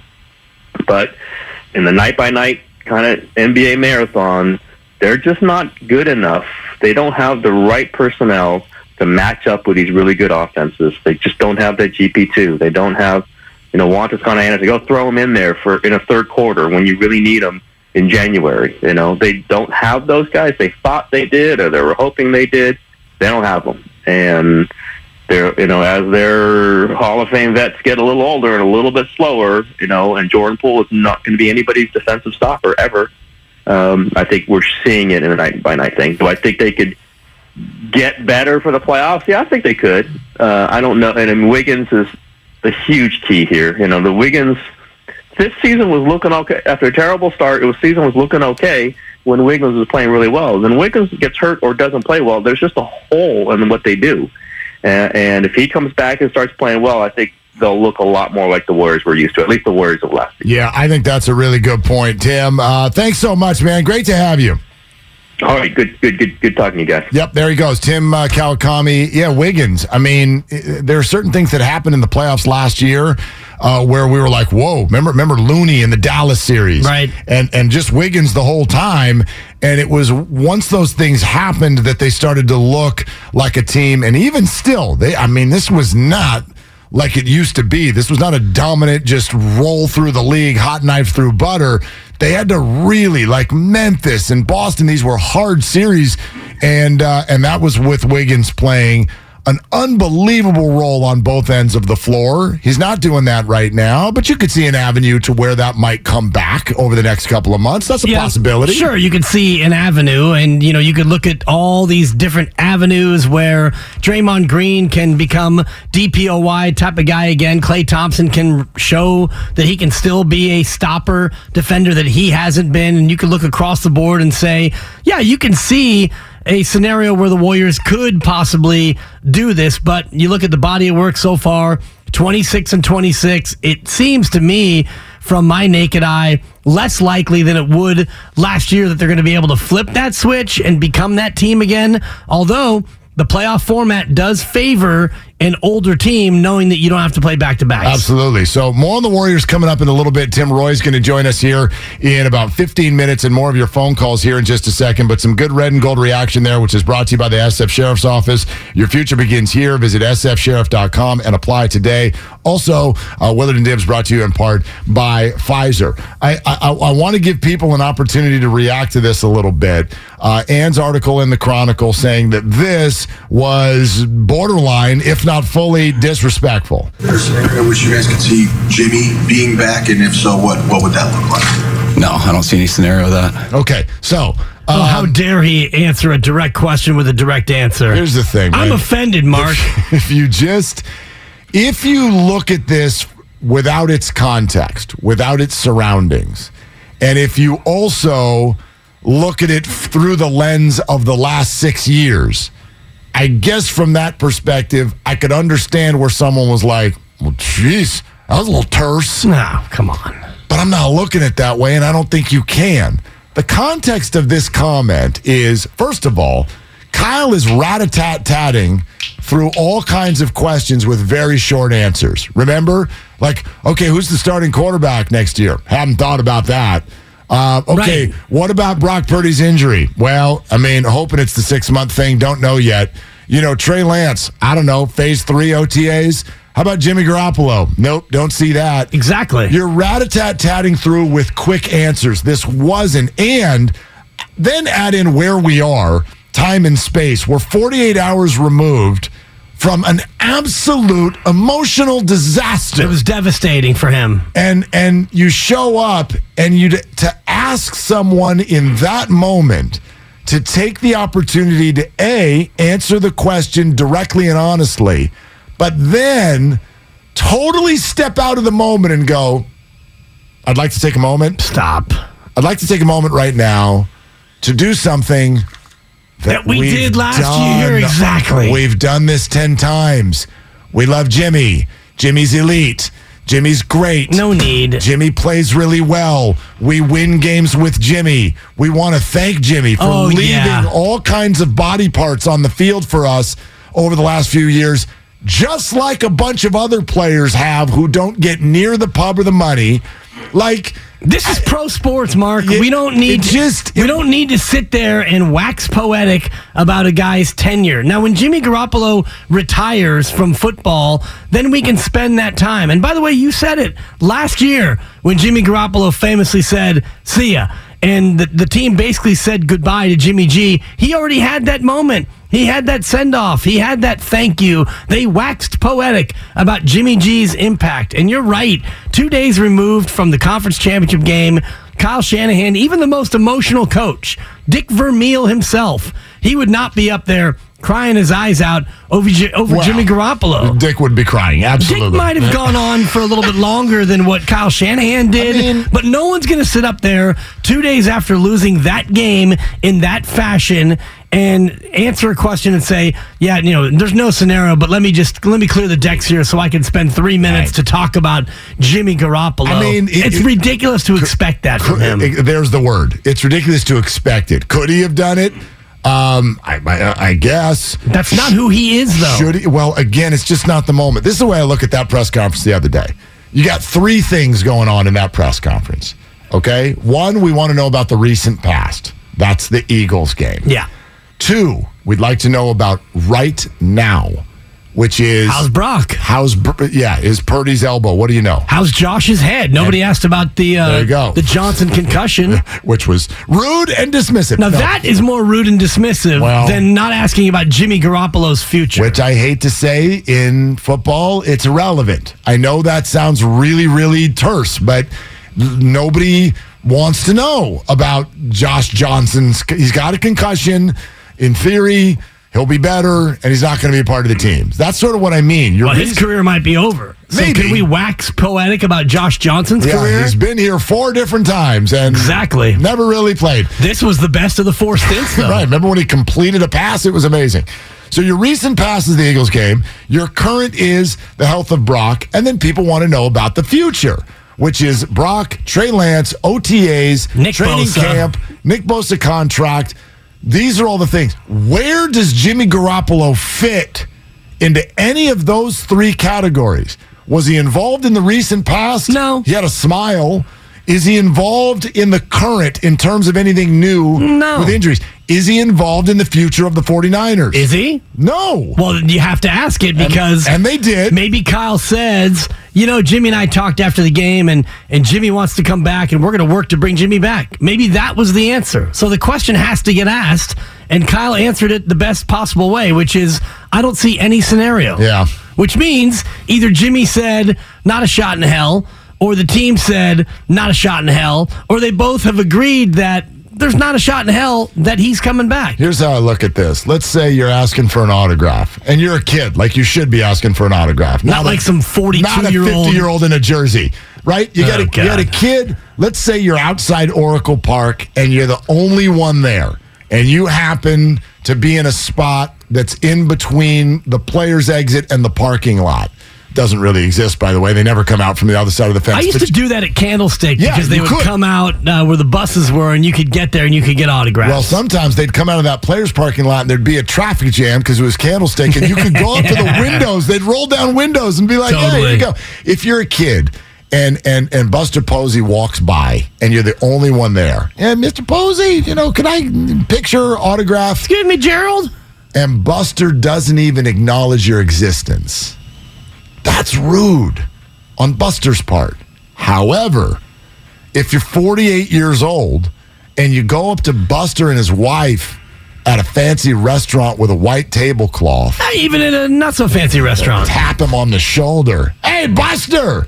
But in the night by night kind of NBA marathon, they're just not good enough. They don't have the right personnel to match up with these really good offenses. They just don't have that GP two. They don't have, you know, Juan Toscano-Anderson to go throw them in there for in a third quarter when you really need them in January. You know, they don't have those guys. They thought they did, or they were hoping they did. They don't have them, and they're you know as their Hall of Fame vets get a little older and a little bit slower, you know, and Jordan Poole is not going to be anybody's defensive stopper ever. Um, I think we're seeing it in a night by night thing. Do I think they could get better for the playoffs? Yeah, I think they could. Uh, I don't know. And mean, Wiggins is the huge key here. You know, the Wiggins this season was looking okay after a terrible start. It was season was looking okay when Wiggins was playing really well. Then Wiggins gets hurt or doesn't play well. There's just a hole in what they do. And, and if he comes back and starts playing well, I think they'll look a lot more like the Warriors we're used to. At least the Warriors of last. year. Yeah, I think that's a really good point, Tim. Uh, thanks so much, man. Great to have you. All right, good, good, good, good talking to you guys. Yep, there he goes, Tim uh, Kawakami. Yeah, Wiggins. I mean, there are certain things that happened in the playoffs last year uh, where we were like, "Whoa!" Remember, remember Looney in the Dallas series, Right. And and just Wiggins the whole time. And it was once those things happened that they started to look like a team. And even still, they. I mean, this was not like it used to be. This was not a dominant, just roll through the league, hot knife through butter. They had to really like Memphis and Boston. These were hard series, and uh, and that was with Wiggins playing an unbelievable role on both ends of the floor. He's not doing that right now, but you could see an avenue to where that might come back over the next couple of months. That's a Yeah, possibility. Sure, you could see an avenue, and you know you could look at all these different avenues where Draymond Green can become DPOY type of guy again. Klay Thompson can show that he can still be a stopper defender that he hasn't been, and you could look across the board and say, yeah, you can see a scenario where the Warriors could possibly do this, but you look at the body of work so far 26 and 26. It seems to me, from my naked eye, less likely than it would last year that they're going to be able to flip that switch and become that team again. Although the playoff format does favor an older team, knowing that you don't have to play back to back. Absolutely. So more on the Warriors coming up in a little bit. Tim Roye's going to join us here in about 15 minutes and more of your phone calls here in just a second. But some good red and gold reaction there, which is brought to you by the SF Sheriff's Office. Your future begins here. Visit sfsheriff.com and apply today. Also, uh, and Dibs brought to you in part by Pfizer. I, I, I want to give people an opportunity to react to this a little bit. Uh, Ann's article in the Chronicle saying that this was borderline, if not fully disrespectful. I wish you guys could see Jimmy being back, and if so, what what would that look like? No, I don't see any scenario of that. Okay, so Oh, how um, dare he answer a direct question with a direct answer? Here's the thing. I'm man. offended, Mark. <laughs> If you just, if you look at this without its context, without its surroundings, and if you also look at it through the lens of the last six years, I guess from that perspective, I could understand where someone was like, well, jeez, that was a little terse. No, come on. But I'm not looking at it that way, and I don't think you can. The context of this comment is, first of all, Kyle is rat-a-tat-tatting through all kinds of questions with very short answers. Remember? Like, okay, who's the starting quarterback next year? Haven't thought about that. Uh, okay, Right. what about Brock Purdy's injury? Well, I mean, hoping it's the six month thing. Don't know yet. You know, Trey Lance, I don't know, phase three OTAs. How about Jimmy Garoppolo? Nope, don't see that. Exactly. You're rat-a-tat-tatting through with quick answers. This wasn't. And then add in where we are, time and space. We're 48 hours removed from an absolute emotional disaster. It was devastating for him. And and you show up and you to ask someone in that moment to take the opportunity to a answer the question directly and honestly, but then totally step out of the moment and go, I'd like to take a moment. Stop. I'd like to take a moment right now to do something That we we've did last year, exactly. We've done this 10 times. We love Jimmy. Jimmy's elite. Jimmy's great. No need. Jimmy plays really well. We win games with Jimmy. We want to thank Jimmy for Oh, leaving yeah. all kinds of body parts on the field for us over the last few years, just like a bunch of other players have who don't get near the pub or the money. Like This is pro sports, Mark. we don't need it just we don't need to sit there and wax poetic about a guy's tenure. Now, when Jimmy Garoppolo retires from football, then we can spend that time. And by the way, you said it last year when Jimmy Garoppolo famously said, "See ya." And the, the team basically said goodbye to Jimmy G. He already had that moment. He had that send off. He had that thank you. They waxed poetic about Jimmy G's impact. And you're right. Two days removed from the conference championship game, Kyle Shanahan, even the most emotional coach, Dick Vermeil himself, he would not be up there crying his eyes out over, over Well, Jimmy Garoppolo. Dick would be crying. Absolutely. Dick might have gone on for a little bit longer than what Kyle Shanahan did, but no one's going to sit up there two days after losing that game in that fashion and answer a question and say, "Yeah, you know, there's no scenario, but let me just let me clear the decks here so I can spend three minutes to talk about Jimmy Garoppolo." I mean, it- it's it- ridiculous to expect that from him. It- There's the word. It's ridiculous to expect it. Could he have done it? Um, I, I, I guess that's not who he is, though. Should he? Well, again, it's just not the moment. This is the way I look at that press conference the other day. You got three things going on in that press conference. Okay, one, we want to know about the recent past. That's the Eagles game. Yeah. Two, we'd like to know about right now, which is How's Brock? How's yeah? Is Purdy's elbow? What do you know? How's Josh's head? Nobody asked about the uh, There you go. the Johnson concussion. <laughs> Which was rude and dismissive. Now No. that is more rude and dismissive Well- than not asking about Jimmy Garoppolo's future. Which I hate to say in football, it's irrelevant. I know that sounds really, really terse, but nobody wants to know about Josh Johnson's. He's got a concussion. In theory, he'll be better, and he's not going to be a part of the team. That's sort of what I mean. Your well, his career might be over. So Maybe. can we wax poetic about Josh Johnson's yeah, career? he's been here four different times and Exactly. never really played. This was the best of the four stints, though. <laughs> right. Remember when he completed a pass? It was amazing. So your recent pass is the Eagles game. Your current is the health of Brock, and then people want to know about the future, which is Brock, Trey Lance, OTAs, Nick training Bosa. camp, Nick Bosa contract. These are all the things. Where does Jimmy Garoppolo fit into any of those three categories? Was he involved in the recent past? No. He had a smile. Is he involved in the current in terms of anything new No. with injuries? Is he involved in the future of the 49ers? Is he? No. Well, you have to ask it because and they did. maybe Kyle says, you know, Jimmy and I talked after the game, and and Jimmy wants to come back, and we're going to work to bring Jimmy back. Maybe that was the answer. So the question has to get asked, and Kyle answered it the best possible way, which is, I don't see any scenario. Yeah. Which means either Jimmy said, not a shot in hell, or the team said, not a shot in hell, or they both have agreed that there's not a shot in hell that he's coming back. Here's how I look at this. Let's say you're asking for an autograph, and you're a kid, like you should be asking for an autograph. Not like some 42 not a year old. 50 year old in a jersey, right? You oh, got Oh, a, you got a kid. Let's say you're outside Oracle Park, and you're the only one there, and you happen to be in a spot that's in between the player's exit and the parking lot. Doesn't really exist, by the way. They never come out from the other side of the fence. I used but to do that at Candlestick Yeah, because they would could. come out uh, where the buses were, and you could get there and you could get autographs. Well, sometimes they'd come out of that players' parking lot and there'd be a traffic jam because it was candlestick, and you could go up to the <laughs> windows. They'd roll down windows and be like, "Hey, here you go." If you're a kid and and and Buster Posey walks by and you're the only one there, and Mr. Posey, you know, can I picture autograph? Excuse me, Gerald. And Buster doesn't even acknowledge your existence. That's rude on Buster's part. However, if you're 48 years old and you go up to Buster and his wife at a fancy restaurant with a white tablecloth, Uh, Even in a not so fancy restaurant. tap him on the shoulder. Hey, Buster,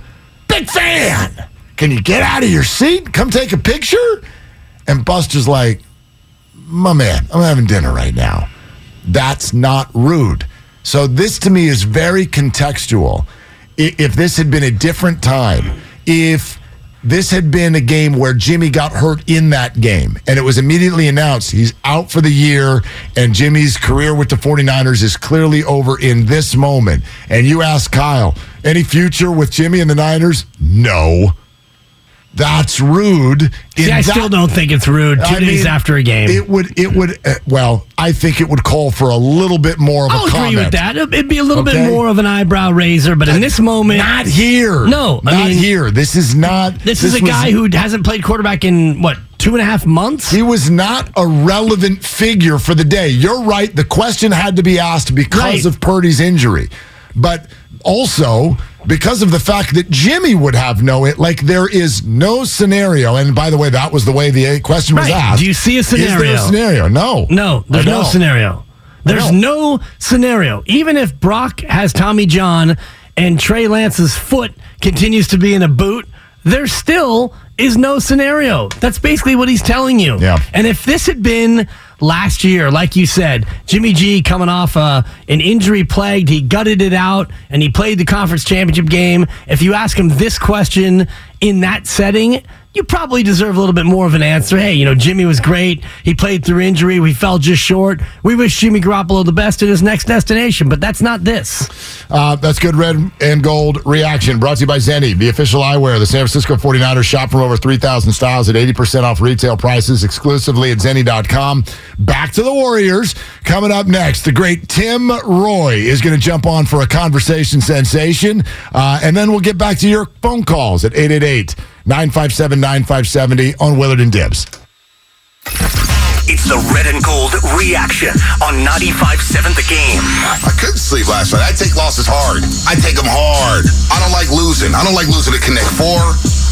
big fan. Can you get out of your seat? Come take a picture? And Buster's like, my man, I'm having dinner right now. That's not rude. So this to me is very contextual. If this had been a different time, if this had been a game where Jimmy got hurt in that game, and it was immediately announced he's out for the year, and Jimmy's career with the 49ers is clearly over in this moment. And you ask Kyle, any future with Jimmy and the Niners? No. That's rude. See, I that- still don't think it's rude. Two I days mean, after a game. It would, it would, uh, well, I think it would call for a little bit more of I'll a agree comment. with that. It'd be a little Okay? bit more of an eyebrow raiser, but in this moment, Not here. No, not mean, here. This is not. This, is a was- guy who hasn't played quarterback in what two and a half months. He was not a relevant figure for the day. You're right. The question had to be asked because Right. of Purdy's injury, but also because of the fact that Jimmy would have no it. Like there is no scenario. And by the way, that was the way the question was Right. asked. Do you see a Is there scenario? a scenario? No. No, there's no scenario. There's no scenario. Even if Brock has Tommy John and Trey Lance's foot continues to be in a boot, there still is no scenario. That's basically what he's telling you. Yeah. And if this had been last year, like you said, Jimmy G coming off uh, an injury plagued, he gutted it out and he played the conference championship game. If you ask him this question in that setting, you probably deserve a little bit more of an answer. Hey, you know, Jimmy was great. He played through injury. We fell just short. We wish Jimmy Garoppolo the best in his next destination, but that's not this. Uh, that's good red and gold reaction. Brought to you by Zenni, the official eyewear. The San Francisco 49ers shop from over 3,000 styles at 80% off retail prices exclusively at Zenni.com. Back to the Warriors. Coming up next, the great Tim Roye is going to jump on for a conversation sensation. Uh, and then we'll get back to your phone calls at 888 957 9570 on Willard and Dibs. It's the red and gold reaction on 95.7 The Game. I couldn't sleep last night. I take losses hard. I take them hard. I don't like losing. I don't like losing to Connect Four.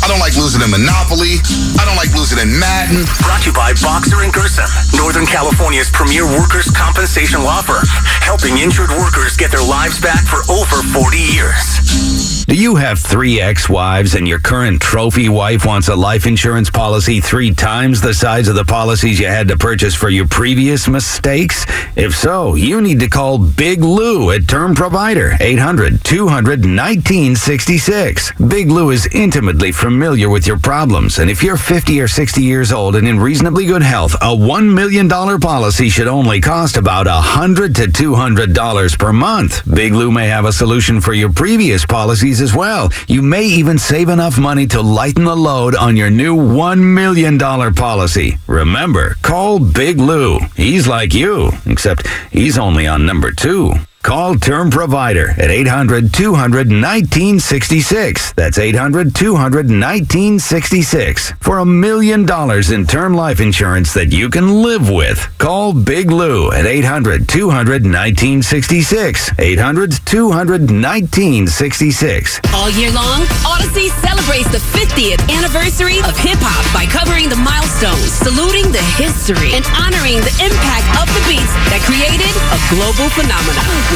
I don't like losing in Monopoly. I don't like losing in Madden. Brought to you by Boxer and Gerson, Northern California's premier workers' compensation law firm, helping injured workers get their lives back for over 40 years. Do you have three ex wives and your current trophy wife wants a life insurance policy three times the size of the policies you had to purchase for your previous mistakes? If so, you need to call Big Lou at Term Provider, 800 200 1966. Big Lou is intimately familiar with your problems, and if you're 50 or 60 years old and in reasonably good health, a $1 million policy should only cost about 100 to $200 per month. Big Lou may have a solution for your previous policies as well. You may even save enough money to lighten the load on your new $1 million policy. Remember, call Big Lou. He's like you, except he's only on number two. Call Term Provider at 800 200 1966. That's 800 200 1966 for a million dollars in term life insurance that you can live with. Call Big Lou at 800 200 1966. 800 200 1966. All year long, Audacy celebrates the 50th anniversary of hip hop by covering the milestones, saluting the history, and honoring the impact of the beats that created a global phenomenon